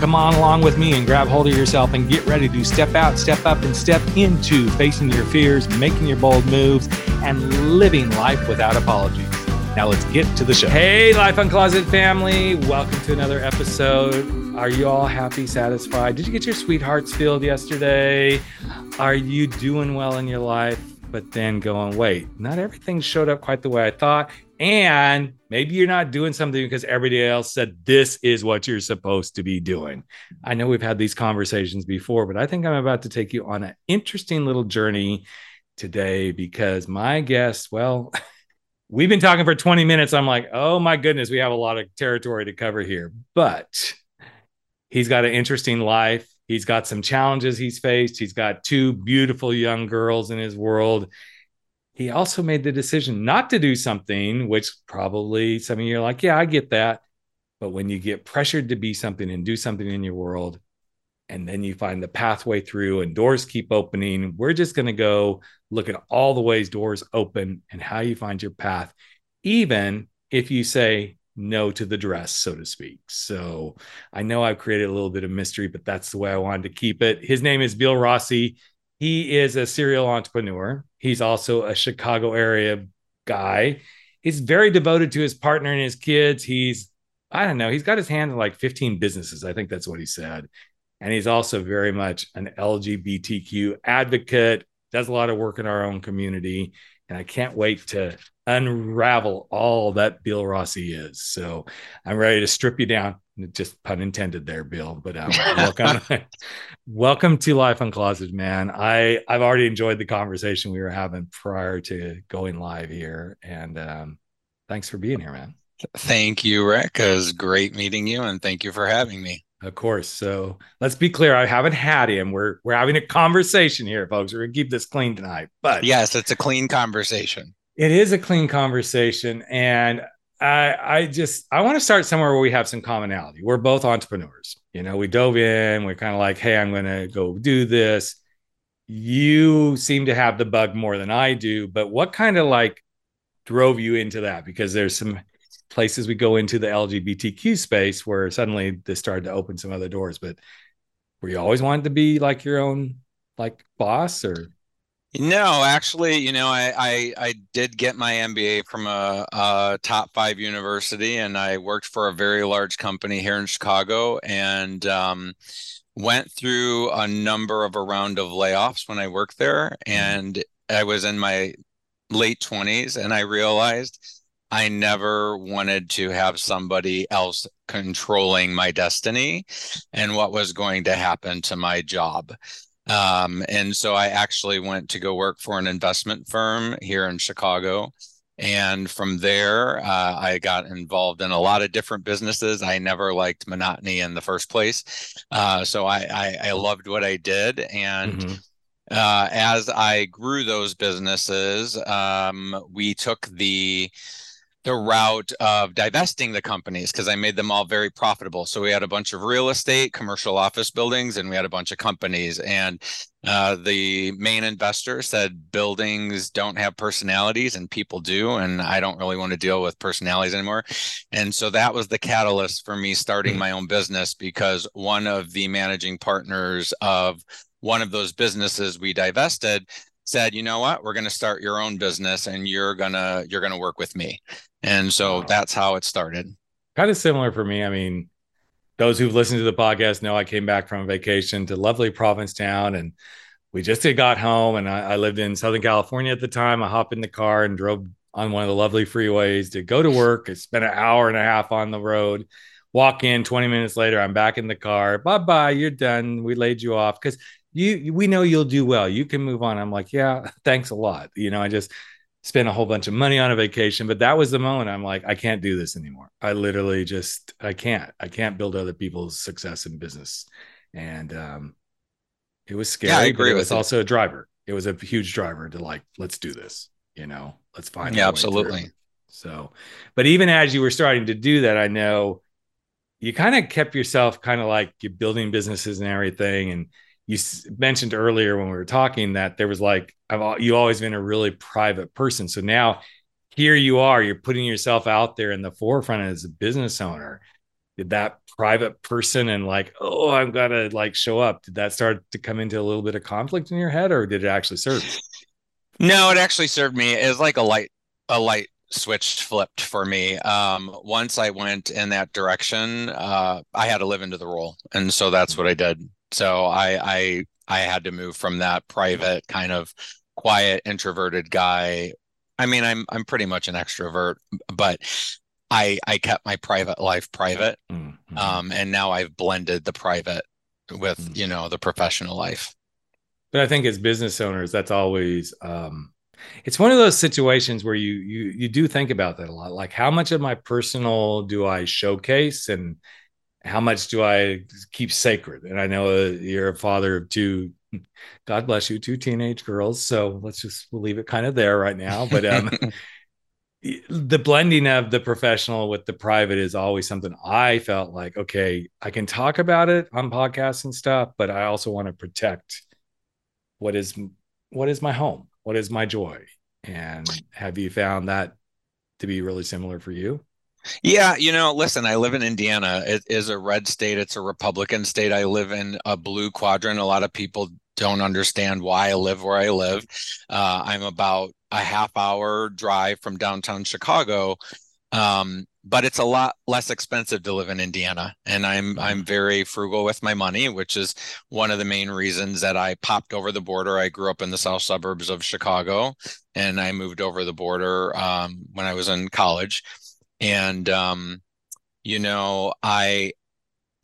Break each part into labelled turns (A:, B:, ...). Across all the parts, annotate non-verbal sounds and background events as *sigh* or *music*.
A: Come on along with me and grab hold of yourself and get ready to step out, step up, and step into facing your fears, making your bold moves, and living life without apologies. Now let's get to the show. Hey, Life Uncloset family. Welcome to another episode. Are you all happy, satisfied? Did you get your sweethearts filled yesterday? Are you doing well in your life? But then going, wait, not everything showed up quite the way I thought. And maybe you're not doing something because everybody else said this is what you're supposed to be doing. I know we've had these conversations before, but I think I'm about to take you on an interesting little journey today because my guest, well, *laughs* we've been talking for 20 minutes. I'm like, oh my goodness, we have a lot of territory to cover here. But he's got an interesting life. He's got some challenges he's faced. He's got two beautiful young girls in his world he also made the decision not to do something, which probably some of you are like, yeah, I get that. But when you get pressured to be something and do something in your world, and then you find the pathway through and doors keep opening, we're just going to go look at all the ways doors open and how you find your path, even if you say no to the dress, so to speak. So I know I've created a little bit of mystery, but that's the way I wanted to keep it. His name is Bill Rossi. He is a serial entrepreneur. He's also a Chicago area guy. He's very devoted to his partner and his kids. He's, I don't know, he's got his hand in like 15 businesses. I think that's what he said. And he's also very much an LGBTQ advocate, does a lot of work in our own community. And I can't wait to unravel all that Bill Rossi is. So I'm ready to strip you down just pun intended there, Bill. But um, welcome, *laughs* *laughs* welcome to Life Uncloset, man. I I've already enjoyed the conversation we were having prior to going live here, and um, thanks for being here, man.
B: Thank you, Rick. It was great meeting you, and thank you for having me.
A: Of course. So let's be clear. I haven't had him. We're we're having a conversation here, folks. We're gonna keep this clean tonight. But
B: yes, it's a clean conversation.
A: It is a clean conversation, and I, I just I want to start somewhere where we have some commonality. We're both entrepreneurs. You know, we dove in. We're kind of like, hey, I'm to go do this. You seem to have the bug more than I do, but what kind of like drove you into that? Because there's some places we go into the LGBTQ space where suddenly this started to open some other doors. But were you always wanted to be like your own like boss or?
B: No, actually, you know, I, I, I did get my MBA from a, a, top five university, and I worked for a very large company here in Chicago, and um, went through a number of a round of layoffs when I worked there, mm-hmm. and I was in my late twenties, and I realized I never wanted to have somebody else controlling my destiny and what was going to happen to my job. Um, and so I actually went to go work for an investment firm here in Chicago. And from there, uh, I got involved in a lot of different businesses. I never liked monotony in the first place. Uh, so I, I, I, loved what I did. And mm-hmm. uh, as I grew those businesses, um, we took the the route of divesting the companies because I made them all very profitable. So we had a bunch of real estate, commercial office buildings, and we had a bunch of companies. And uh, the main investor said buildings don't have personalities and people do. And I don't really want to deal with personalities anymore. And so that was the catalyst for me starting mm-hmm. my own business because one of the managing partners of one of those businesses we divested said you know what we're going to start your own business and you're going to you're going to work with me and so that's how it started.
A: Kind of similar for me. I mean, those who've listened to the podcast know I came back from vacation to lovely Provincetown and we just had got home and I, I, lived in Southern California at the time. I hopped in the car and drove on one of the lovely freeways to go to work. I spent an hour and a half on the road. Walk in 20 minutes later, I'm back in the car. Bye bye, you're done. We laid you off because you we know you'll do well. You can move on. I'm like, yeah, *laughs* thanks a lot. You know, I just spent a whole bunch of money on a vacation but that was the moment i'm like i can't do this anymore i literally just i can't i can't build other people's success in business and um it was scary yeah, I agree it was also a driver it was a huge driver to like, let's do this, you know, let's find.
B: Yeah, absolutely.
A: So, but even as you were starting to do that, I know you kind of kept yourself kind of like you're building businesses and everything. And you mentioned earlier when we were talking that there was like, I've you always been a really private person. So now here you are, you're putting yourself out there in the forefront as a business owner. Did that private person and like, oh, I'm gonna like show up, did that start to come into a little bit of conflict in your head or did it actually serve?
B: No, it actually served me. It was like a light, a light switch flipped for me um, once i went in that direction uh, i had to live into the role and so that's what i did so i i i had to move from that private kind of quiet introverted guy i mean i'm i'm pretty much an extrovert but i i kept my private life private mm-hmm. um, and now i've blended the private with mm-hmm. you know the professional life
A: but i think as business owners that's always um it's one of those situations where you you you do think about that a lot like how much of my personal do i showcase and how much do i keep sacred and i know uh, you're a father of two god bless you two teenage girls so let's just we'll leave it kind of there right now but um *laughs* the blending of the professional with the private is always something i felt like okay i can talk about it on podcasts and stuff but i also want to protect what is what is my home what is my joy? And have you found that to be really similar for you?
B: Yeah, you know, listen, I live in Indiana. It is a red state, it's a Republican state. I live in a blue quadrant. A lot of people don't understand why I live where I live. Uh, I'm about a half hour drive from downtown Chicago. Um, but it's a lot less expensive to live in Indiana and I'm I'm mm-hmm. very frugal with my money which is one of the main reasons that I popped over the border I grew up in the south suburbs of Chicago and I moved over the border um, when I was in college and um, you know I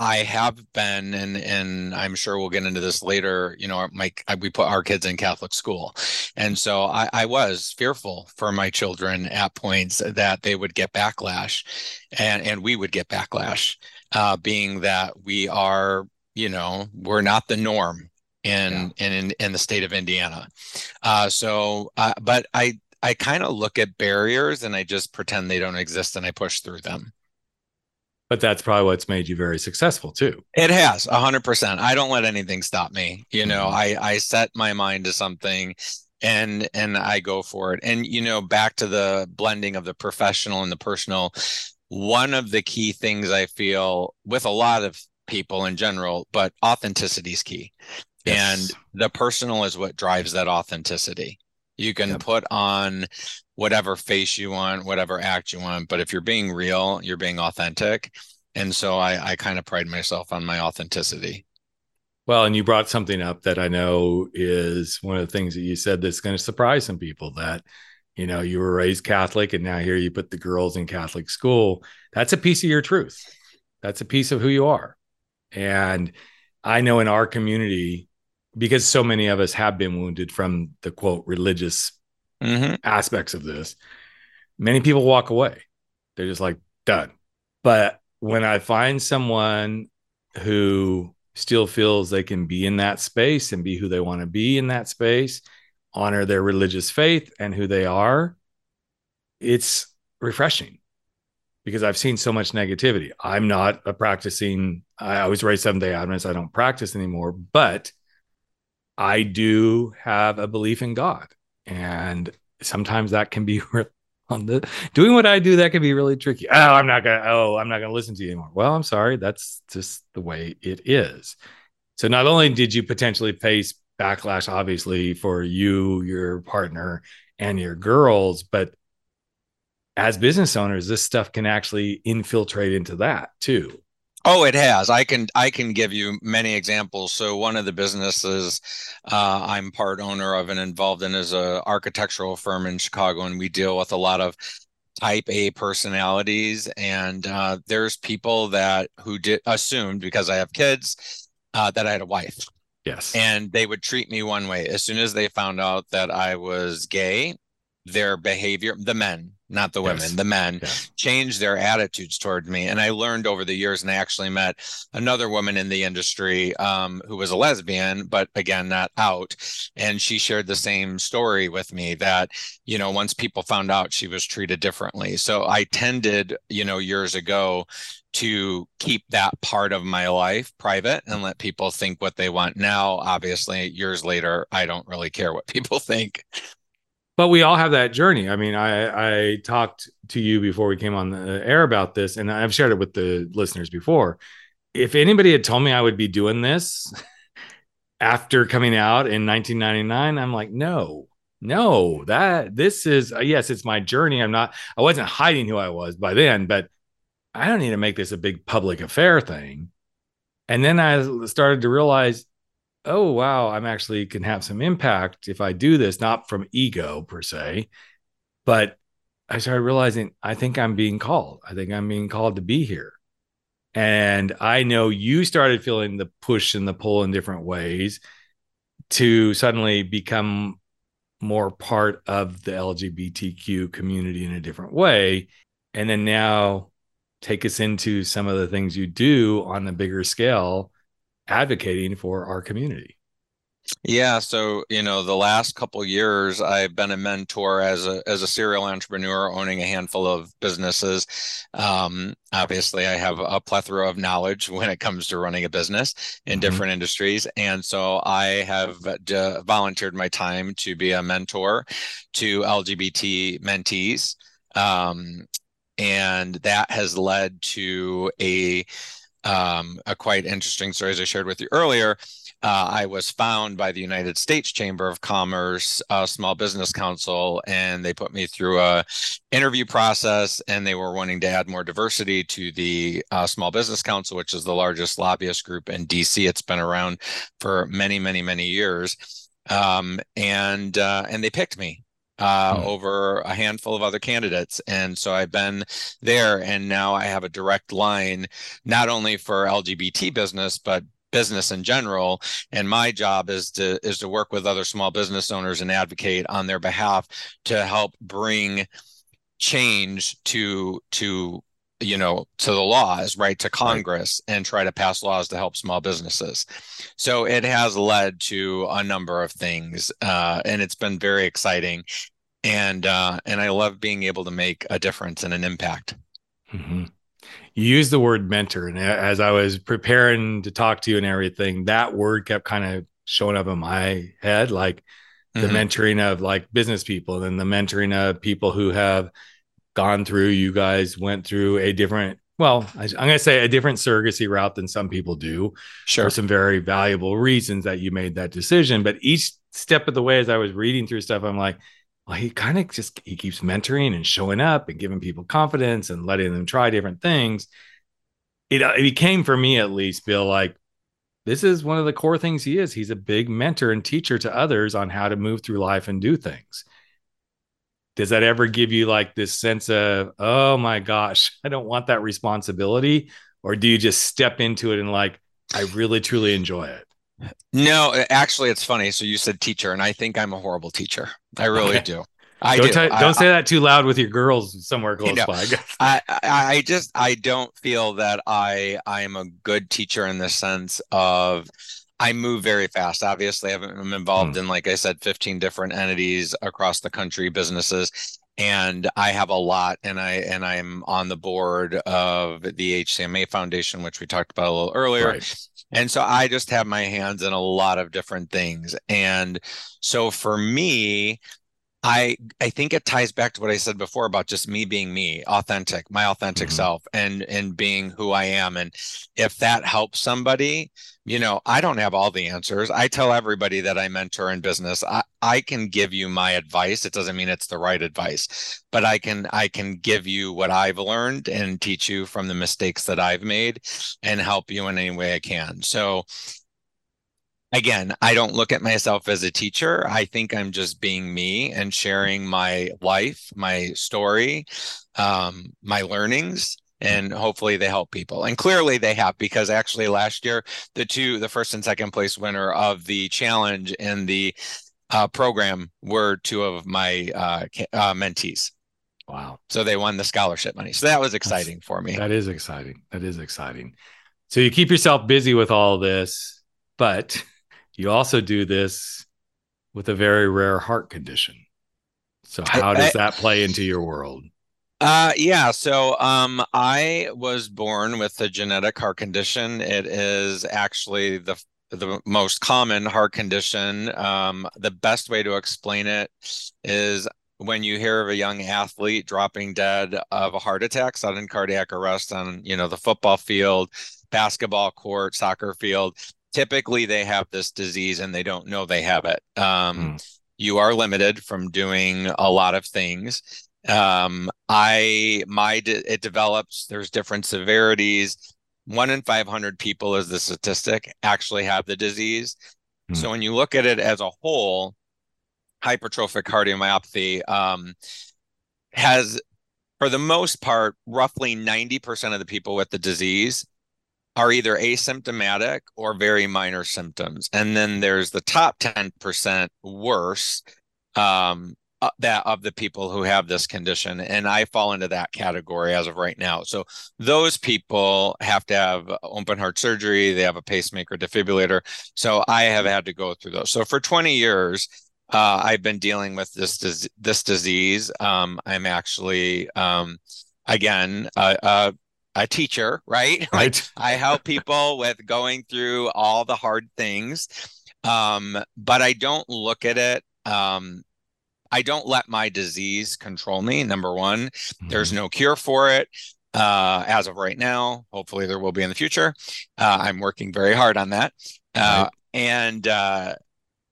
B: I have been, and and I'm sure we'll get into this later. You know, my we put our kids in Catholic school, and so I, I was fearful for my children at points that they would get backlash, and and we would get backlash, uh, being that we are, you know, we're not the norm in yeah. in in the state of Indiana. Uh, so, uh, but I I kind of look at barriers and I just pretend they don't exist and I push through them.
A: But that's probably what's made you very successful too.
B: It has a 100% i don't let anything stop me you know mm-hmm. i i set my mind to something and and i go for it. And you know back to the blending of the professional and the personal one of the key things i feel with a lot of people in general but authenticity is key. Yes. and the personal is what drives that authenticity you can yep. put on whatever face you want, whatever act you want, but if you're being real, you're being authentic. And so I, I kind of pride myself on my authenticity.
A: Well, and you brought something up that I know is one of the things that you said that's going to surprise some people that, you know, you were raised Catholic and now here you put the girls in Catholic school. That's a piece of your truth. That's a piece of who you are. And I know in our community, because so many of us have been wounded from the quote religious mm-hmm. aspects of this, many people walk away. They're just like done. But when I find someone who still feels they can be in that space and be who they want to be in that space, honor their religious faith and who they are, it's refreshing because I've seen so much negativity. I'm not a practicing, I was raised Seventh day Adventist. I don't practice anymore, but I do have a belief in God. And sometimes that can be *laughs* on the doing what I do, that can be really tricky. Oh, I'm not gonna, oh, I'm not gonna listen to you anymore. Well, I'm sorry. That's just the way it is. So not only did you potentially face backlash, obviously, for you, your partner, and your girls, but as business owners, this stuff can actually infiltrate into that too.
B: Oh, it has. I can I can give you many examples. So one of the businesses uh, I'm part owner of and involved in is a architectural firm in Chicago, and we deal with a lot of type A personalities. And uh, there's people that who did assumed because I have kids uh, that I had a wife.
A: Yes.
B: And they would treat me one way as soon as they found out that I was gay. Their behavior, the men, not the women, yes. the men, yeah. change their attitudes toward me. And I learned over the years, and I actually met another woman in the industry um, who was a lesbian, but again, not out. And she shared the same story with me that, you know, once people found out she was treated differently. So I tended, you know, years ago to keep that part of my life private and let people think what they want. Now, obviously, years later, I don't really care what *laughs* people think
A: but we all have that journey. I mean, I I talked to you before we came on the air about this, and I've shared it with the listeners before. If anybody had told me I would be doing this *laughs* after coming out in 1999, I'm like, no, no, that this is uh, yes, it's my journey. I'm not, I wasn't hiding who I was by then, but I don't need to make this a big public affair thing. And then I started to realize oh wow i'm actually can have some impact if i do this not from ego per se but i started realizing i think i'm being called. I think i'm being called to be here. And i know you started feeling the push and the pull in different ways to suddenly become more part of the lgbtq community in a different way. And then now take us into some of the things you do on the bigger scale advocating for our community?
B: Yeah, so you know, the last couple years, I've been a mentor as a as a serial entrepreneur, owning a handful of businesses. Um, obviously, I have a plethora of knowledge when it comes to running a business in mm-hmm. different industries, and so I have uh, volunteered my time to be a mentor to LGBT mentees, um, and that has led to a um, a quite interesting story, as I shared with you earlier. Uh, I was found by the United States Chamber of Commerce, uh, Small Business Council, and they put me through a interview process. And they were wanting to add more diversity to the uh, Small Business Council, which is the largest lobbyist group in DC. It's been around for many, many, many years, um, and uh, and they picked me uh, mm. over a handful of other candidates. And so I've been there, and now I have a direct line, not only for LGBT business, but business in general and my job is to is to work with other small business owners and advocate on their behalf to help bring change to to you know to the laws right to congress right. and try to pass laws to help small businesses so it has led to a number of things uh, and it's been very exciting and uh, and I love being able to make a difference and an impact.
A: Mm-hmm. You use the word mentor, and as I was preparing to talk to you and everything, that word kept kind of showing up in my head, like the mm-hmm. mentoring of like business people, and the mentoring of people who have gone through. You guys went through a different well, I, am going to say a different surrogacy route than some people do.
B: Sure.
A: For some very valuable reasons that you made that decision. But each step of the way, as I was reading through stuff, I'm like, well, he kind of just he keeps mentoring and showing up and giving people confidence and letting them try different things. It, it became for me at least, Bill, like this is one of the core things he is. He's a big mentor and teacher to others on how to move through life and do things. Does that ever give you like this sense of, oh my gosh, *laughs* I don't want that responsibility? Or do you just step into it and like, I really truly enjoy it?
B: No, actually, it's funny. So you said teacher, and I think I'm a horrible teacher. I really
A: okay.
B: do.
A: I
B: don't,
A: do. T- don't I, say that too loud with your girls somewhere close you know, by.
B: I, I just I don't feel that I I am a good teacher in the sense of I move very fast. Obviously, I'm involved hmm. in like I said, 15 different entities across the country, businesses, and I have a lot. And I and I'm on the board of the HCMA Foundation, which we talked about a little earlier. Right. And so I just have my hands in a lot of different things. And so for me, I I think it ties back to what I said before about just me being me, authentic, my authentic mm-hmm. self and and being who I am and if that helps somebody, you know, I don't have all the answers. I tell everybody that I mentor in business, I, I can give you my advice. It doesn't mean it's the right advice, but I can I can give you what I've learned and teach you from the mistakes that I've made and help you in any way I can. So again, I don't look at myself as a teacher. I think I'm just being me and sharing my life, my story, um, my learnings, and hopefully they help people. And clearly they have because actually last year the two, the first and second place winner of the challenge in the uh, program were two of my uh, uh, mentees.
A: Wow.
B: So they won the scholarship money. So that was exciting That's, for me.
A: That is exciting. That is exciting. So you keep yourself busy with all this, but you also do this with a very rare heart condition. So how does that play into your world?
B: Uh, yeah. So, um, I was born with a genetic heart condition. It is actually the the most common heart condition. Um, the best way to explain it is when you hear of a young athlete dropping dead of a heart attack, sudden cardiac arrest on, you know, the football field, basketball court, soccer field. Typically, they have this disease and they don't know they have it. Um, mm. You are limited from doing a lot of things um i my it develops there's different severities one in 500 people is the statistic actually have the disease hmm. so when you look at it as a whole hypertrophic cardiomyopathy um has for the most part roughly 90% of the people with the disease are either asymptomatic or very minor symptoms. And then there's the top 10% worse um, uh, that of the people who have this condition. And i fall into that category as of right now. So those people have to have open heart surgery. They have a pacemaker defibrillator. So i have had to go through those. So for 20 years uh, i've been dealing with this this disease. Um, i'm actually um, again teacher right *laughs*
A: right *laughs*
B: i help people with going through all the hard things um, but i don't look at it um, I don't let my disease control me. Number one, mm-hmm. there's no cure for it uh, as of right now. Hopefully, there will be in the future. Uh, I'm working very hard on that, uh, right. and uh,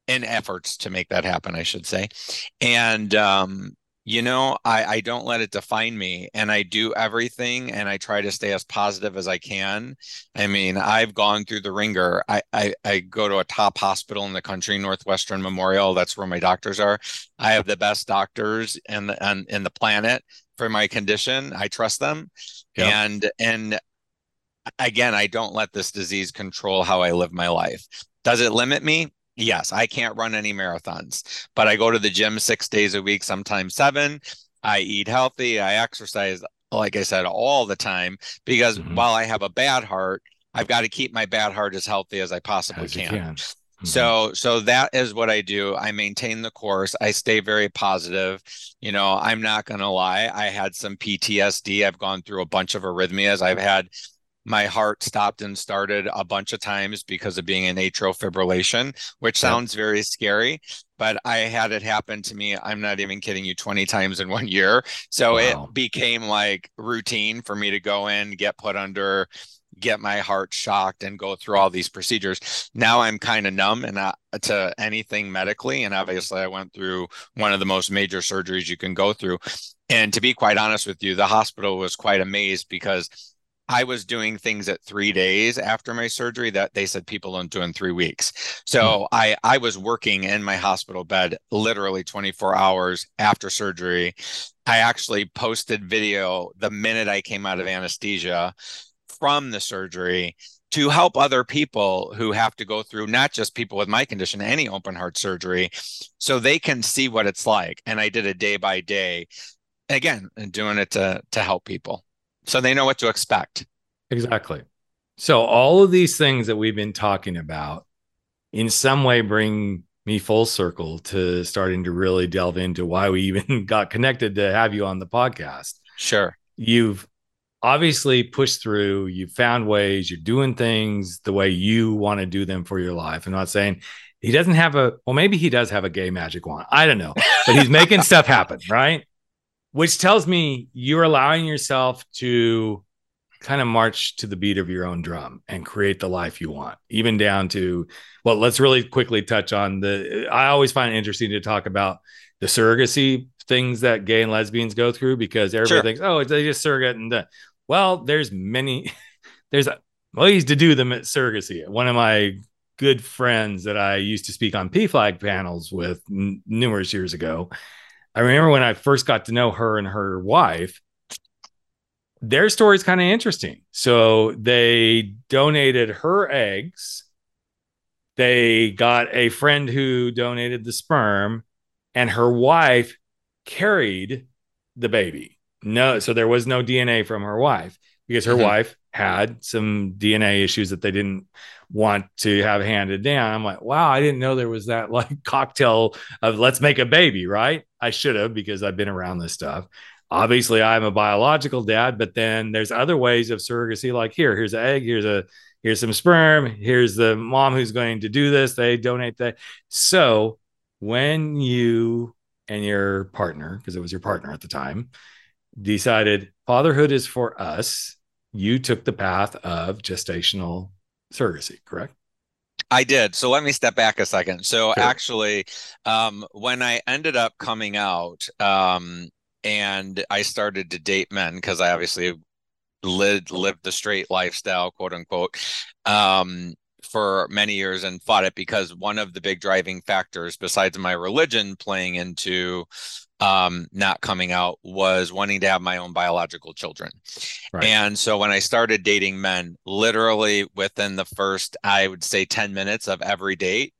B: in efforts to make that happen, I should say. And um, you know I, I don't let it define me and i do everything and i try to stay as positive as i can. I mean i've gone through the wringer. I, I i go to a top hospital in the country northwestern memorial. That's where my doctors are. I have the best doctors in the in, in the planet for my condition. I trust them. Yep. and and again i don't let this disease control how i live my life. Does it limit me Yes, I can't run any marathons, but I go to the gym six days a week, sometimes seven. I eat healthy. I exercise, like I said, all the time because mm-hmm. while I have a bad heart, I've got to keep my bad heart as healthy as I possibly as can. can. Mm-hmm. So, so that is what I do. I maintain the course. I stay very positive. You know, I'm not going to lie. I had some PTSD. I've gone through a bunch of arrhythmias. I've had my heart stopped and started a bunch of times because of being in atrial fibrillation, which sounds very scary. But I had it happen to me. I'm not even kidding you, 20 times in *laughs* one year. So wow. it became like routine for me to go in, get put under, get my heart shocked, and go through all these procedures. Now I'm kind of numb and not to anything medically. And obviously, I went through one of the most major surgeries you can go through. And to be quite honest with you, the hospital was quite amazed because I was doing things at three days after my surgery that they said people don't do in three weeks. So mm. I I was working in my hospital bed literally 24 hours after surgery. I actually posted video the minute I came out of anesthesia from the surgery to help other people who have to go through not just people with my condition any open heart surgery so they can see what it's like and i did it day by day again doing it to to help people so they know what to expect.
A: Exactly. So all of these things that we've been talking about in some way bring me full circle to starting to really delve into why we even *laughs* got connected to have you on the podcast.
B: Sure.
A: You've obviously pushed through, you've found ways, you're doing things the way you want to do them for your life. I'm not saying he doesn't have a well, maybe he does have a gay magic wand. I don't know, but he's making *laughs* stuff happen, right? Which tells me you're allowing yourself to kind of march to the beat of your own drum and create the life you want even down to well let's really quickly touch on the i always find it interesting to talk about the surrogacy things that gay and lesbians go through because everybody sure. thinks oh they just surrogate and the, well there's many *laughs* there's ways to do them at surrogacy one of my good friends that i used to speak on PFLAG panels with n- numerous years ago I remember when I first got to know her and her wife, their story is kind of interesting. So they donated her eggs. They got a friend who donated the sperm, and her wife carried the baby. No, so there was no DNA from her wife because her mm-hmm. wife had some DNA issues that they didn't want to have handed down. I'm like, wow, I didn't know there was that *laughs* like cocktail of let's make a baby, right? I should have because I've been around this stuff. Obviously, I'm a biological dad, but then there's other ways of surrogacy, like here, here's an egg, here's a here's some sperm, here's the mom who's going to do this. They donate that. So when you and your partner, because it was your partner at the time, decided fatherhood is for us, you took the path of gestational surrogacy, correct?
B: I did. So let me step back a second. So sure. actually, um, when I ended up coming out, um, and I started to date men because I obviously lived lived the straight lifestyle, quote unquote, um, for many years and fought it because one of the big driving factors, besides my religion playing into um, not coming out was wanting to have my own biological children. Right. And so when I started dating men, literally within the first, I would say 10 minutes of every date,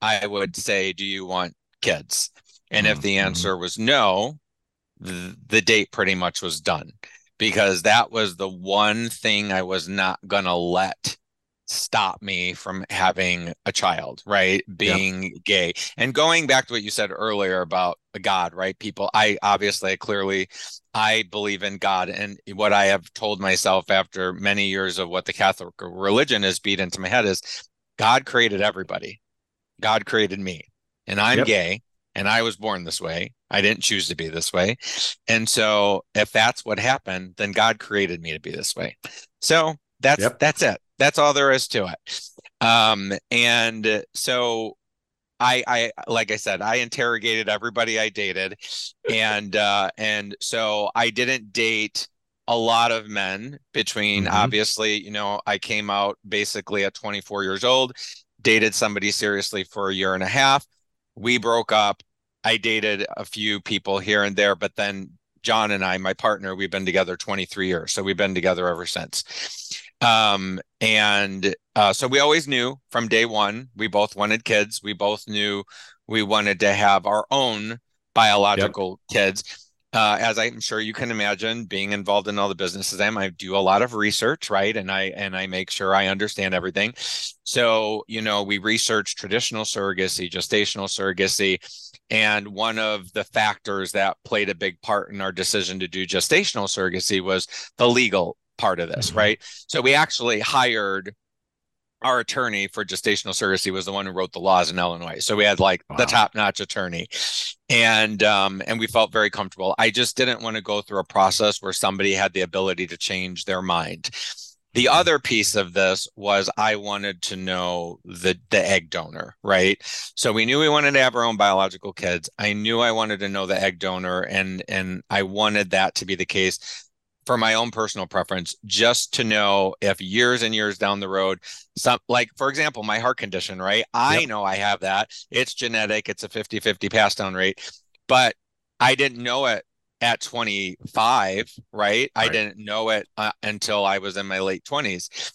B: I would say, Do you want kids? And mm-hmm. if the mm-hmm. answer was no, the, the date pretty much was done because that was the one thing I was not going to let stop me from having a child, right? Being gay. And going back to what you said earlier about God, right? People, I obviously, clearly, I believe in God. And what I have told myself after many years of what the Catholic religion has beat into my head is God created everybody. God created me. And I'm yep. gay and I was born this way. I didn't choose to be this way. And so if that's what happened, then God created me to be this way. So that's yep. that's it. That's all there is to it. Um, and so I, I, like I said, I interrogated everybody I dated, and uh, and so I didn't date a lot of men between mm-hmm. obviously, you know, I came out basically at 24 years old, dated somebody seriously for a year and a half. We broke up. I dated a few people here and there, but then John and I, my partner, we've been together 23 years. So we've been together ever since. Um, and uh, so we always knew from day one, we both wanted kids. We both knew we wanted to have our own biological yep. kids. Uh, as I'm sure you can imagine, being involved in all the businesses I am, I do a lot of research, right? And I and I make sure I understand everything. So, you know, we research traditional surrogacy, gestational surrogacy, and one of the factors that played a big part in our decision to do gestational surrogacy was the legal part of this, mm-hmm. right? So we actually hired our attorney for gestational surrogacy was the one who wrote the laws in Illinois. So we had like wow. the top-notch attorney. And um and we felt very comfortable. I just didn't want to go through a process where somebody had the ability to change their mind. The mm-hmm. other piece of this was I wanted to know the the egg donor, right? So we knew we wanted to have our own biological kids. I knew I wanted to know the egg donor and and I wanted that to be the case for my own personal preference just to know if years and years down the road some like for example my heart condition right? I yep. know i have that. It's genetic. It's a 50-50 pass down rate. But i didn't know it at 25 right, right. i didn't know it uh, until i was in my late 20s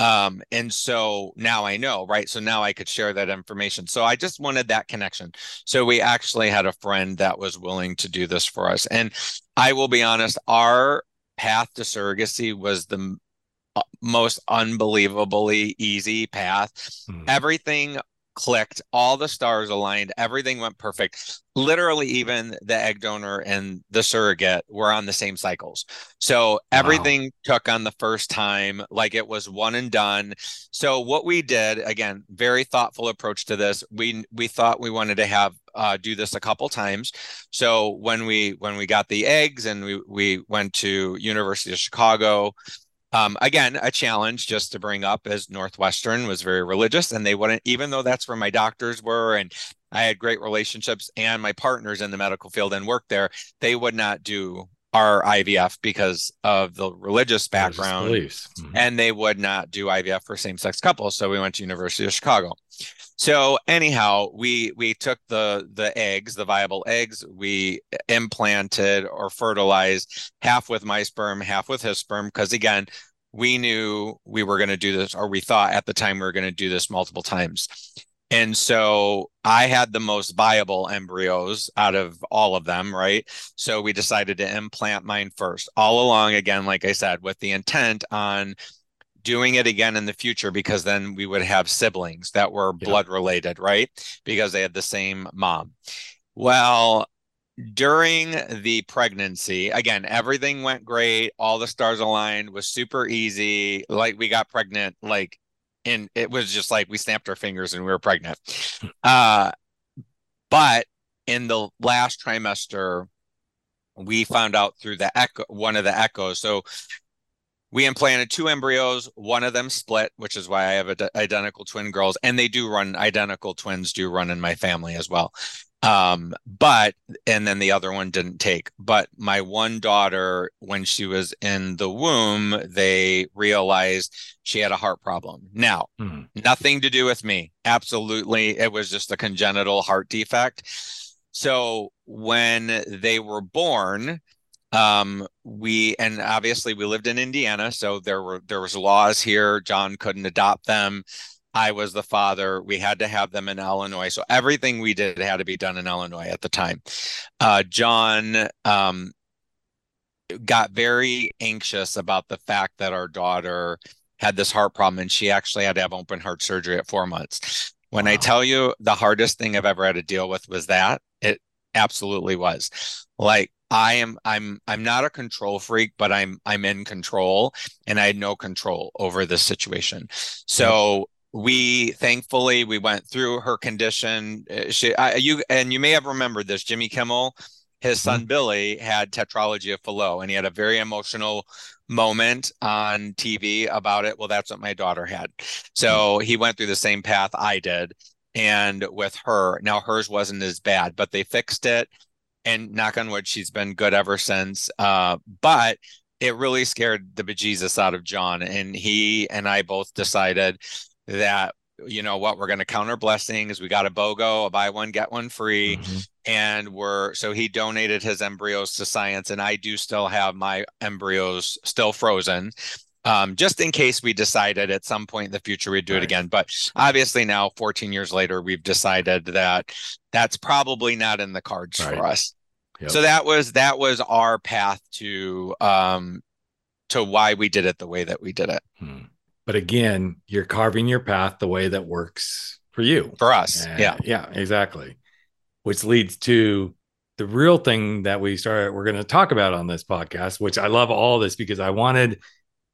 B: um and so now i know right? So now i could share that information. So i just wanted that connection. So we actually had a friend that was willing to do this for us. And i will be honest our path to surrogacy was the uh, most unbelievably easy path. Mm. Everything clicked, all the stars aligned, everything went perfect. Literally, even the egg donor and the surrogate were on the same cycles. So everything wow. took on the first time, like it was one and done. So what we did, again, very thoughtful approach to this. We we thought we wanted to have uh, do this a couple times. So when we when we got the eggs and we we went to University of Chicago, um, again, a challenge just to bring up as Northwestern was very religious, and they wouldn't, even though that's where my doctors were, and I had great relationships, and my partners in the medical field and worked there, they would not do our IVF because of the religious background, mm-hmm. and they would not do IVF for same-sex couples. So we went to University of Chicago. So anyhow, we we took the the eggs, the viable eggs, we implanted or fertilized half with my sperm, half with his sperm, because again, we knew we were going to do this, or we thought at the time we were going to do this multiple times. And so I had the most viable embryos out of all of them, right? So we decided to implant mine first, all along, again, like I said, with the intent on doing it again in the future because then we would have siblings that were yeah. blood related, right? Because they had the same mom. Well, during the pregnancy, again, everything went great. All the stars aligned, was super easy. Like we got pregnant like and it was just like we snapped our fingers and we were pregnant. Uh, but in the last trimester, we found out through the echo, one of the echoes. So we implanted two embryos. One of them split, which is why I have identical twin girls, and they do run identical twins do run in my family as well um but and then the other one didn't take but my one daughter when she was in the womb they realized she had a heart problem. Now hmm. nothing to do with me. Absolutely it was just a congenital heart defect. So when they were born um we and obviously we lived in indiana so there were there was laws here. John couldn't adopt them I was the father. We had to have them in Illinois. So everything we did had to be done in Illinois at the time. Uh, John um, got very anxious about the fact that our daughter had this heart problem and she actually had to have open heart surgery at four months. When wow. I tell you the hardest thing I've ever had to deal with was that, it absolutely was. Like I am I'm I'm not a control freak, but I'm I'm in control and I had no control over this situation. So we thankfully we went through her condition uh, she I, you and you may have remembered this jimmy kimmel his mm-hmm. son mm-hmm. billy had tetralogy of fallot and he had a very emotional moment on tv about it well that's what my daughter had so mm-hmm. he went through the same path i did and with her now hers wasn't as bad but they fixed it and knock on wood she's been good ever since uh, but it really scared the bejesus out of john and he and i both decided that you know what we're going to count our blessings we got a bogo a buy one get one free mm-hmm. and we're so he donated his embryos to science and i do still have my embryos still frozen um, just in case we decided at some point in the future we'd do right. it again but obviously now 14 years later we've decided that that's probably not in the cards right. for us yep. so that was that was our path to um to why we did it the way that we did it
A: hmm. But again, you're carving your path the way that works for you.
B: For us. And yeah.
A: Yeah, exactly. Which leads to the real thing that we started we're going to talk about on this podcast, which I love all this because I wanted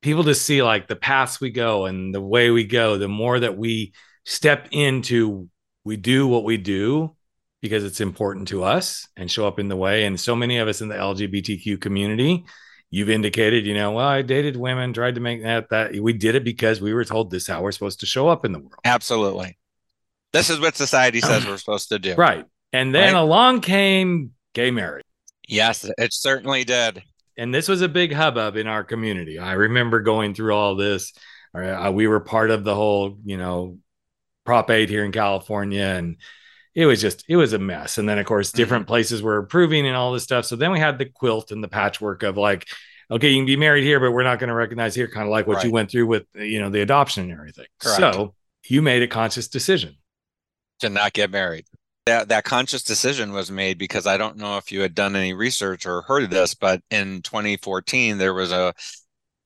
A: people to see like the paths we go and the way we go, the more that we step into we do what we do because it's important to us and show up in the way. And so many of us in the LGBTQ community you've indicated, you know, well, I dated women, tried to make that that we did it because we were told this is how we're supposed to show up in the world.
B: Absolutely. This is what society says we're supposed to do. *clears throat*
A: Right. And then right? along came gay marriage.
B: Yes, it certainly did.
A: And this was a big hubbub in our community. I remember going through all this. We were part of the whole, you know, Prop 8 here in California and it was just it was a mess and then of course different mm-hmm. places were approving and all this stuff so then we had the quilt and the patchwork of like okay you can be married here but we're not going to recognize here kind of like what right. you went through with you know the adoption and everything Correct. so you made a conscious decision
B: to not get married that that conscious decision was made because i don't know if you had done any research or heard of this but in 2014 there was a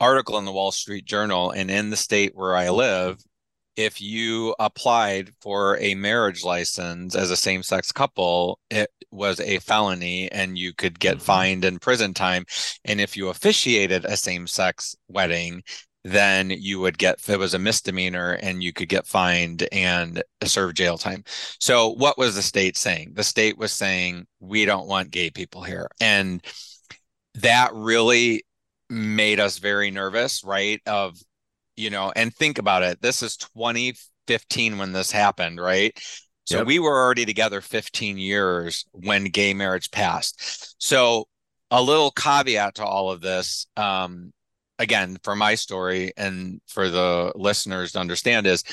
B: article in the wall street journal and in the state where i live if you applied for a marriage license as a same sex couple, it was a felony and you could get mm-hmm. fined and prison time. And if you officiated a same sex wedding, then you would get it was a misdemeanor and you could get fined and serve jail time. So what was the state saying? The state was saying we don't want gay people here. And that really made us very nervous, right? Of you know, and think about it. This is 2015 when this happened, right? So yep. we were already together 15 years when gay marriage passed. So a little caveat to all of this, um, again, for my story and for the listeners to understand is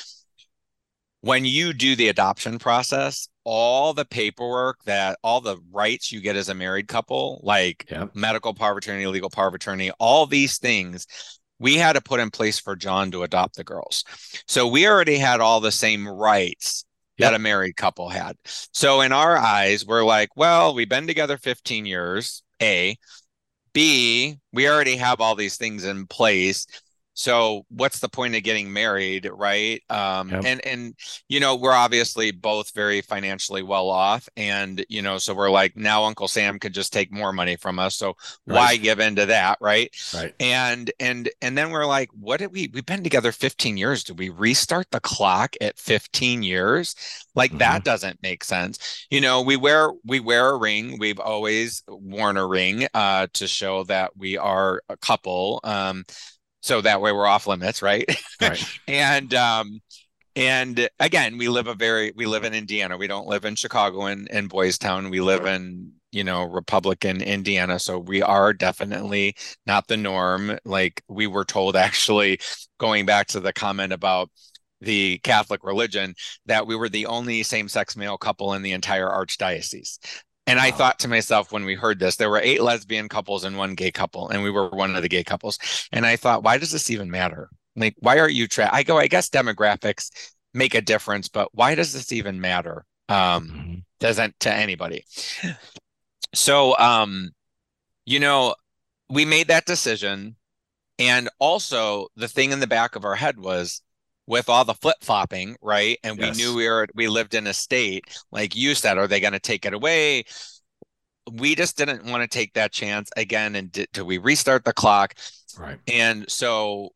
B: when you do the adoption process, all the paperwork that all the rights you get as a married couple, like yep. medical power of attorney, legal power of attorney, all these things we had to put in place for John to adopt the girls. So we already had all the same rights that a married couple had. So in our eyes, we're like, well, we've been together 15 years, A. B, we already have all these things in place so what's the point of getting married right? Um yep. and and you know we're obviously both very financially well off and you know so we're like now uncle sam could just take more money from us so right. why give into that right?
A: Right.
B: And and and then we're like what did we we've been together 15 years. Do we restart the clock at 15 years? Like mm-hmm. that doesn't make sense. You know we wear we wear a ring. We've always worn a ring uh to show that we are a couple. Um so that way we're off limits right, right. *laughs* and um and again we live a very we live in indiana. We don't live in chicago and in boys town. We live in you know republican indiana. So we are definitely not the norm. Like we were told *laughs* actually going back to the comment about the Catholic religion that we were the only same sex male couple in the entire archdiocese. And I thought to myself when we heard this, there were eight lesbian couples and one gay couple, and we were one of the gay couples. And I thought, why does this even matter? Like, why are you tra-? I go, I guess demographics make a difference, but why does this even matter? Um, mm-hmm. doesn't to anybody. So, um, you know, we made that decision. And also, the thing in the back of our head was with all the flip flopping, right? And yes. we knew we were we lived in a state like you said, are they going to take it away? We just didn't want to take that chance again. And did, did we restart the clock?
A: Right.
B: And so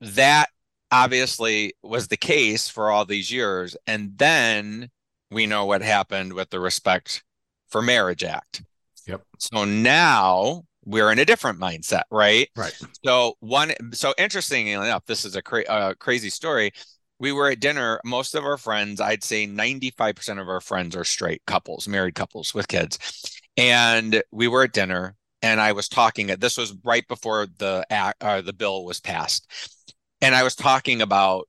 B: that obviously was the case for all these years. And then we know what happened with the Respect for Marriage Act.
A: Yep.
B: So now we're in a different mindset, right?
A: Right.
B: So one, so interestingly enough, this is a cra- uh, crazy story. We were at dinner. Most of our friends, I'd say 95% of our friends are straight couples, married couples with kids. And we were at dinner and I was talking this was right before the act, uh, the bill was passed. And I was talking about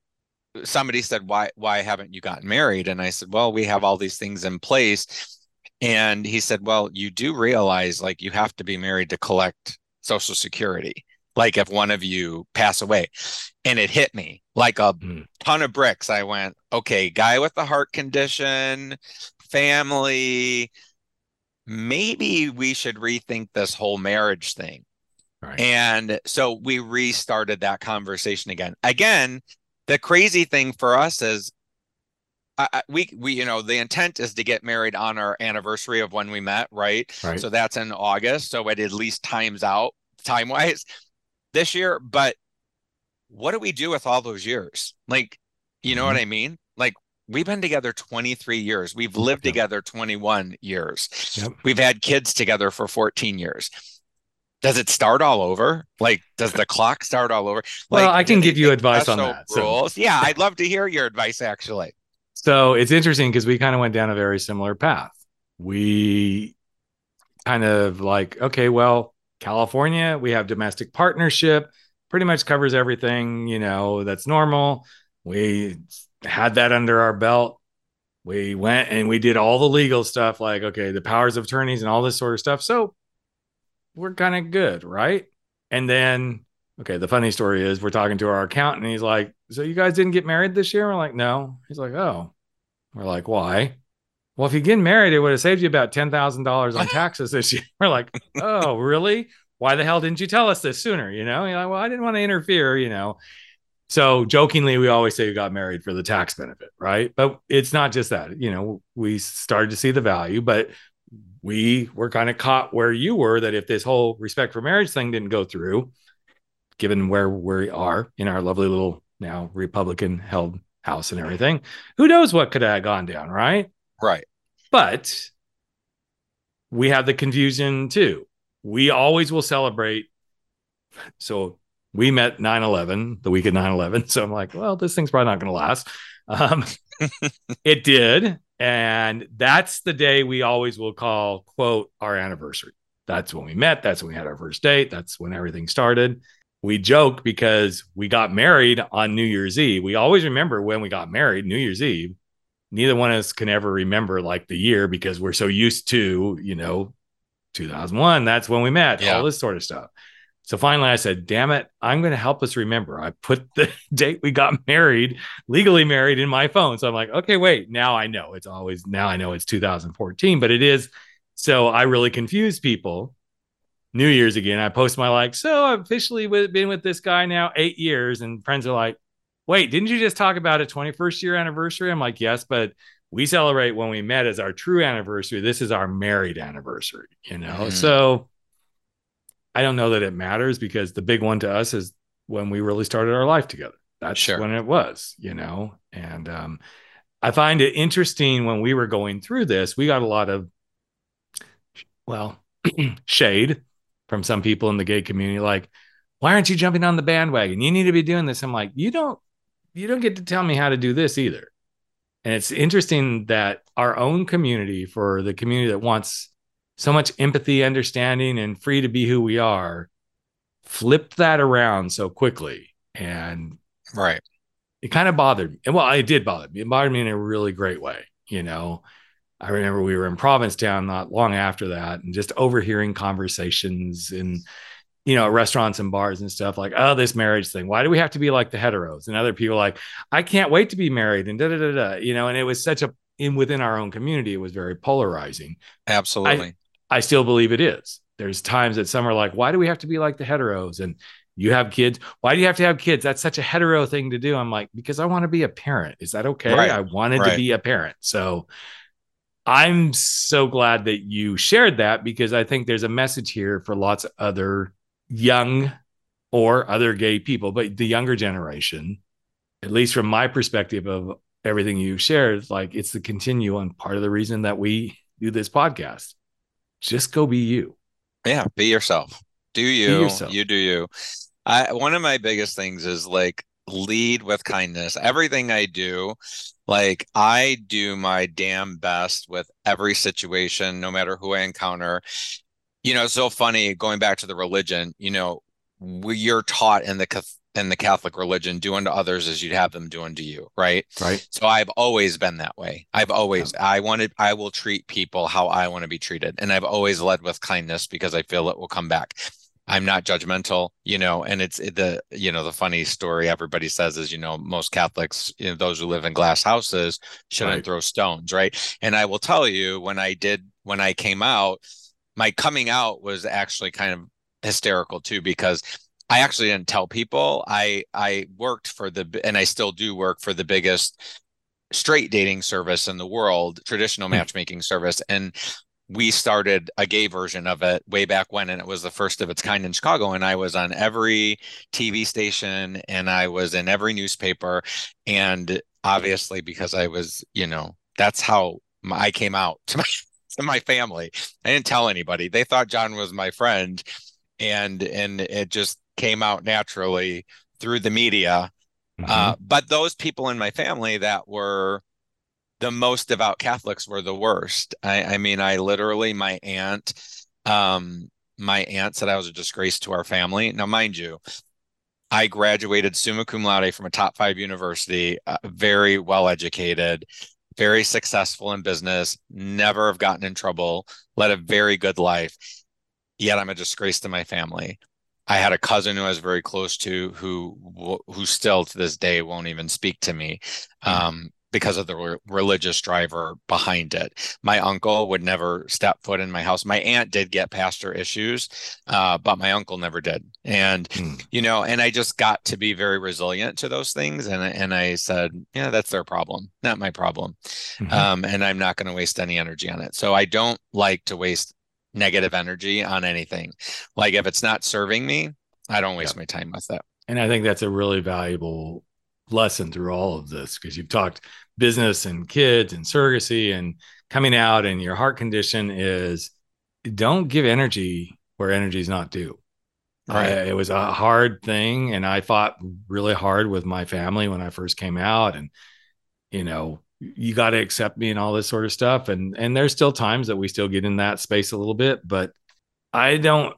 B: somebody said, why, why haven't you gotten married? And I said, well, we have all these things in place and he said, Well, you do realize like you have to be married to collect Social Security. Like if one of you pass away. And it hit me like a mm. ton of bricks. I went, okay, guy with the heart condition, family, maybe we should rethink this whole marriage thing. Right. And so we restarted that conversation again. Again, the crazy thing for us is I, we we you know the intent is to get married on our anniversary of when we met, right?
A: right.
B: So that's in August. So it at least times out time wise this year. But what do we do with all those years? Like, you know mm-hmm. what I mean? Like we've been together 23 years. We've lived yep. together 21 years. Yep. We've had kids together for 14 years. Does it start all over? Like, does the clock start all over?
A: Like, well, I can give you advice on that.
B: Rules? Yeah, I'd love to hear your advice actually.
A: So it's interesting because we kind of went down a very similar path. We kind of like, okay, well, California, we have domestic partnership, pretty much covers everything, you know, that's normal. We had that under our belt. We went and we did all the legal stuff, like, okay, the powers of attorneys and all this sort of stuff. So we're kind of good, right? And then okay, the funny story is we're talking to our accountant and he's like, So you guys didn't get married this year? We're like, No. He's like, Oh. We're like, Why? Well, if you get married, it would have saved you about $10,000 on *laughs* taxes this year. We're like, Oh, really? Why the hell didn't you tell us this sooner? You know, you're like, Well, I didn't want to interfere, you know. So jokingly, we always say we got married for the tax benefit, right? But it's not just that. You know, we started to see the value, but we were kind of caught where you were that if this whole respect for marriage thing didn't go through, given where we are in our lovely little now Republican held house and everything. Who knows what could have gone down, right?
B: Right.
A: But we have the confusion too. We always will celebrate. So we met 9 11, the week of 9 11. *laughs* So I'm like, well, this thing's probably not going to last. Um, *laughs* it did. And that's the day we always will call, quote, our anniversary. That's when we met. That's when we had our first date. That's when everything started we joke because we got married on New Year's Eve. We always remember when we got married, New Year's Eve. Neither one of us can ever remember like the year because we're so used to, you know, 2001, that's when we met, yeah. all this sort of stuff. So finally, I said, damn it, I'm going to help us remember. I put the *laughs* date we got married, legally married, in my phone. So I'm like, okay, wait, now I know it's always, now I know it's 2014, but it is. So I really confuse people. New Year's again, I post my like, so I've officially been with this guy now eight years. And friends are like, wait, didn't you just talk about a 21st year anniversary? I'm like, yes, but we celebrate when we met as our true anniversary. This is our married anniversary, you know? Mm-hmm. So, I don't know that it matters because the big one to us is when we really started our life together. That's sure. when it was, you know. And um, I find it interesting when we were going through this, we got a lot of, well, *clears throat* shade from some people in the gay community, like, why aren't you jumping on the bandwagon? You need to be doing this. I'm like, you don't, you don't get to tell me how to do this either. And it's interesting that our own community, for the community that wants so much empathy, understanding, and free to be who we are, flipped that around so quickly. And
B: right.
A: It kind of bothered me. And well, it did bother me. It bothered me in a really great way. You know, I remember we were in Provincetown not long after that and just overhearing conversations in, you know, restaurants and bars and stuff like, oh, this marriage thing. Why do we have to be like the heteros? And other people like, I can't wait to be married and da da da da. You know, and it was such a in within our own community, it was very polarizing.
B: Absolutely.
A: I still believe it is. There's times that some are like, why do we have to be like the heteros? And you have kids. Why do you have to have kids? That's such a hetero thing to do. I'm like, because I want to be a parent. Is that okay? Right. I wanted right. to be a parent. So I'm so glad that you shared that because I think there's a message here for lots of other young or other gay people, but the younger generation, at least from my perspective of everything you shared, like it's the continuum part of the reason that we do this podcast just go be you.
B: Yeah, be yourself. Do you? Yourself. You do you. I one of my biggest things is like lead with kindness. Everything I do, like I do my damn best with every situation, no matter who I encounter. You know, so funny going back to the religion, you know, we, are taught in the in the Catholic religion, do unto others as you'd have them do unto you, right?
A: Right.
B: So I've always been that way. I've always, yeah. I wanted, I will treat people how I want to be treated. And I've always led with kindness because I feel it will come back. I'm not judgmental, you know, and it's the, you know, the funny story everybody says is, you know, most Catholics, you know, those who live in glass houses shouldn't right. throw stones, right? And I will tell you, when I did, when I came out, my coming out was actually kind of hysterical too, because I actually didn't tell people. I I worked for the and I still do work for the biggest straight dating service in the world, traditional hmm. matchmaking service, and we started a gay version of it way back when and it was the first of its kind in Chicago and I was on every TV station and I was in every newspaper and obviously because I was, you know, that's how I came out to my *laughs* to my family. I didn't tell anybody. They thought John was my friend and and it just came out naturally through the media. Mm-hmm. Uh, but those people in my family that were the most devout Catholics were the worst. I, I mean, I literally, my aunt, um, my aunt said I was a disgrace to our family. Now, mind you, I graduated summa cum laude from a top five university, uh, very well educated, very successful in business, never have gotten in trouble, led a very good life. Yet I'm a disgrace to my family. I had a cousin who I was very close to who who still to this day won't even speak to me um, because of the re- religious driver behind it. My uncle would never step foot in my house. My aunt did get pastor issues, uh, but my uncle never did. And mm. you know, and I just got to be very resilient to those things. And and I said, yeah, that's their problem, not my problem. Mm-hmm. Um, and I'm not going to waste any energy on it. So I don't like to waste negative energy on anything. Like if it's not serving me, I don't waste yeah. my time with that.
A: And I think that's a really valuable lesson through all of this because you've talked business and kids and surrogacy and coming out and your heart condition is don't give energy where energy is not due. Right. I, it was a hard thing and I fought really hard with my family when I first came out and you know you got to accept me and all this sort of stuff and and there's still times that we still get in that space a little bit but i don't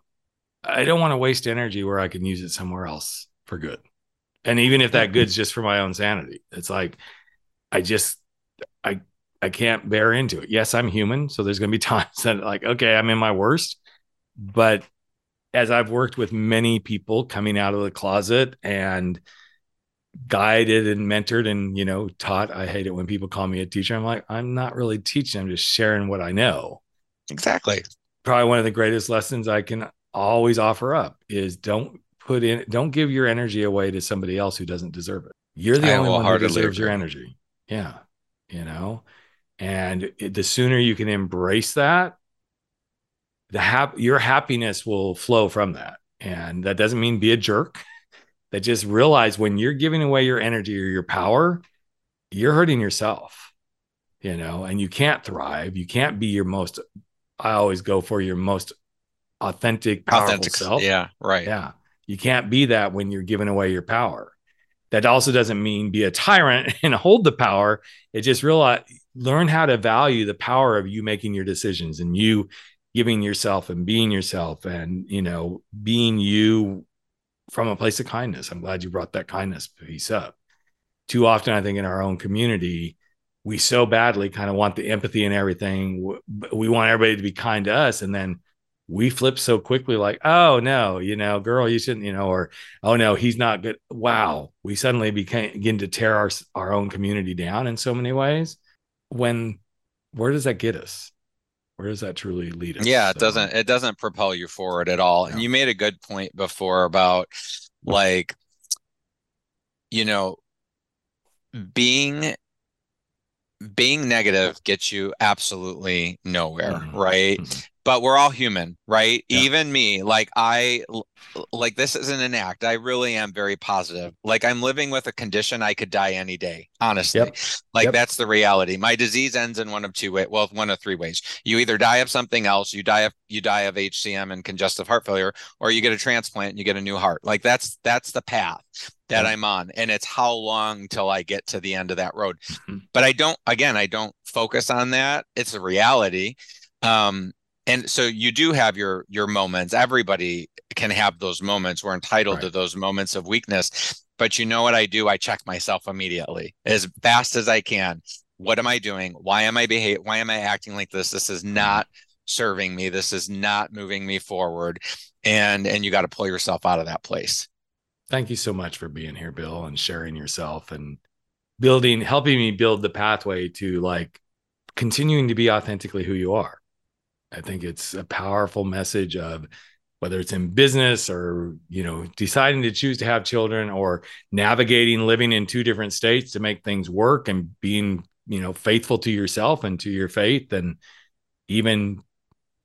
A: i don't want to waste energy where i can use it somewhere else for good and even if that good's just for my own sanity it's like i just i i can't bear into it. Yes i'm human so there's going to be *laughs* times that like okay i'm in my worst. But as I've worked with many people coming out of the closet and guided and mentored and you know taught i hate it when people call me a teacher. I'm like i'm not really teaching i'm just sharing what i know.
B: Exactly.
A: Probably one of the greatest lessons i can always offer up is don't put in don't give your energy away to somebody else who doesn't deserve it you're the I only one who deserves your energy yeah you know and it, the sooner you can embrace that the hap- your happiness will flow from that and that doesn't mean be a jerk that just realize when you're giving away your energy or your power, you're hurting yourself, you know, and you can't thrive. You can't be your most, I always go for your most authentic, powerful authentic, self.
B: Yeah, right.
A: Yeah. You can't be that when you're giving away your power. That also doesn't mean be a tyrant *laughs* and hold the power. It just realize learn how to value the power of you making your decisions and you giving yourself and being yourself and you know being you from a place of kindness. I'm glad you brought that kindness piece up. Too often, I think in our own community, we so badly kind of want the empathy and everything. We want everybody to be kind to us. And then we flip so quickly, like, oh, no, you know, girl, you shouldn't, you know, or, oh, no, he's not good. Wow. We suddenly became, begin to tear our, our own community down in so many ways. When, where does that get us? where does that truly lead us
B: yeah it so, doesn't it doesn't propel you forward at all yeah. and you made a good point before about like you know being being negative gets you absolutely nowhere mm-hmm. right mm-hmm but we're all human right yeah. even me like i like this isn't an act i really am very positive like i'm living with a condition i could die any day honestly yep. like yep. that's the reality my disease ends in one of two ways well one of three ways you either die of something else you die of you die of hcm and congestive heart failure or you get a transplant and you get a new heart like that's that's the path that I'm on. And it's how long till I get to the end of that road. Mm-hmm. But I don't, again, I don't focus on that. It's a reality. Um, and so you do have your your moments. Everybody can have those moments. We're entitled right. to those moments of weakness. But you know what i do? I check myself immediately as fast as i can. What am i doing? Why am i behave why am i acting like this? This is mm-hmm. not serving me. This is not moving me forward. And and you got to pull yourself out of that place.
A: Thank you so much for being here bill and sharing yourself and building helping me build the pathway to like continuing to be authentically who you are I think it's a powerful message of whether it's in business or you know deciding to choose to have children or navigating living in two different states to make things work and being you know faithful to yourself and to your faith and even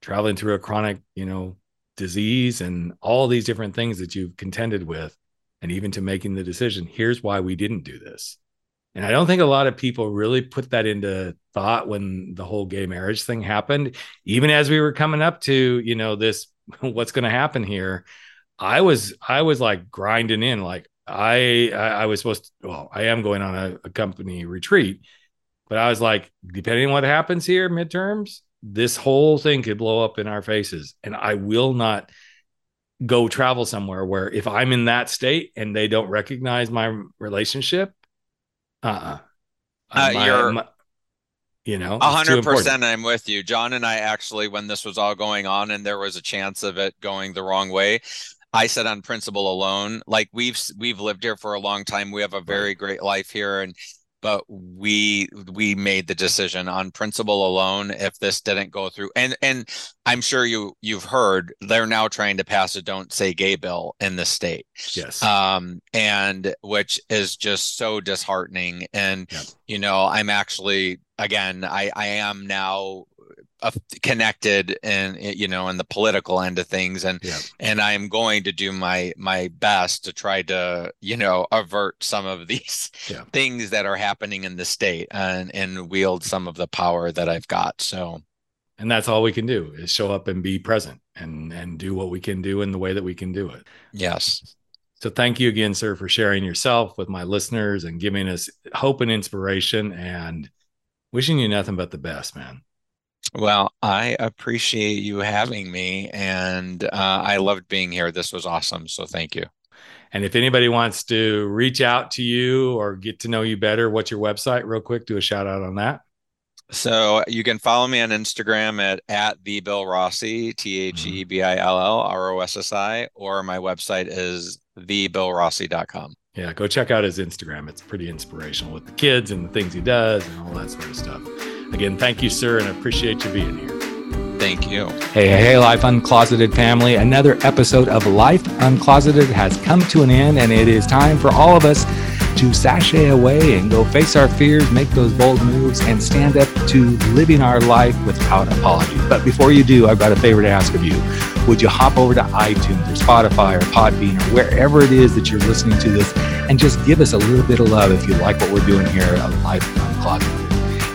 A: traveling through a chronic you know disease and all these different things that you've contended with and even to making the decision here's why we didn't do this and I don't think a lot of people really put that into thought when the whole gay marriage thing happened. Even as we were coming up to, you know, this *laughs* what's going to happen here, I was I was like grinding in like I I, was supposed to well, I am going on a, a company retreat, but I was like, depending on what happens here midterms, this whole thing could blow up in our faces. And I will not go travel somewhere where if I'm in that state and they don't recognize my relationship, uh-uh.
B: Uh, my, you're,
A: my, you know,
B: hundred percent. I'm with you, John. And I actually, when this was all going on, and there was a chance of it going the wrong way, I said on principle alone, like we've we've lived here for a long time. We have a very great life here, and but we we made the decision on principle alone if this didn't go through. And and i'm sure you you've heard they're now trying to pass a don't say gay bill in the state.
A: Yes.
B: Um and which is just so disheartening. And yep. you know i'm actually again i i am now connected and eh, you know in the political end of things. And yeah. and i'm going to do my my best to try to you know avert some of *laughs* these yeah. things that are happening in the state and and wield some of the power that i've got. So
A: and that's all we can do is show up and be present and and do what we can do in the way that we can do it.
B: Yes.
A: So thank you again sir for sharing yourself with my listeners and giving us hope and inspiration and wishing you nothing but the best man
B: well, I appreciate you having me, and uh, I loved being here. This was awesome. So thank you.
A: And if anybody wants to reach out to you or get to know you better, what's your website, real quick? Do a shout out on that.
B: So you can follow me on Instagram at at the Bill Rossi, T H E B I L L R O S S I, or my website is thebillrossi.com.
A: Yeah, go check out his Instagram. It's pretty inspirational with the kids and the things he does and all that sort of stuff. Again, thank you, sir, and I appreciate you being here.
B: Thank you.
A: Hey, hey, hey, Life Uncloseted family. Another episode of Life Uncloseted has come to an end, and it is time for all of us to sashay away and go face our fears, make those bold moves, and stand up to living our life without apology. But before you do, I've got a favor to ask of you. Would you hop over to iTunes or Spotify or Podbean or wherever it is that you're listening to this and just give us a little bit of love if you like what we're doing here at Life Uncloseted?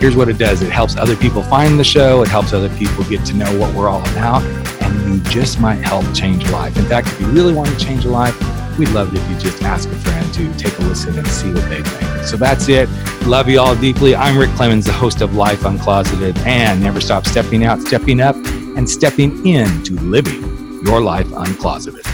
A: Here's what it does it helps other people find the show, it helps other people get to know what we're all about, and you just might help change a life. In fact, if you really want to change a life, we'd love it if you just ask a friend to take a listen and see what they think. So that's it. Love you all deeply. I'm Rick Clemons, the host of Life Uncloseted, and never stop stepping out, stepping up, and stepping into living your life uncloseted.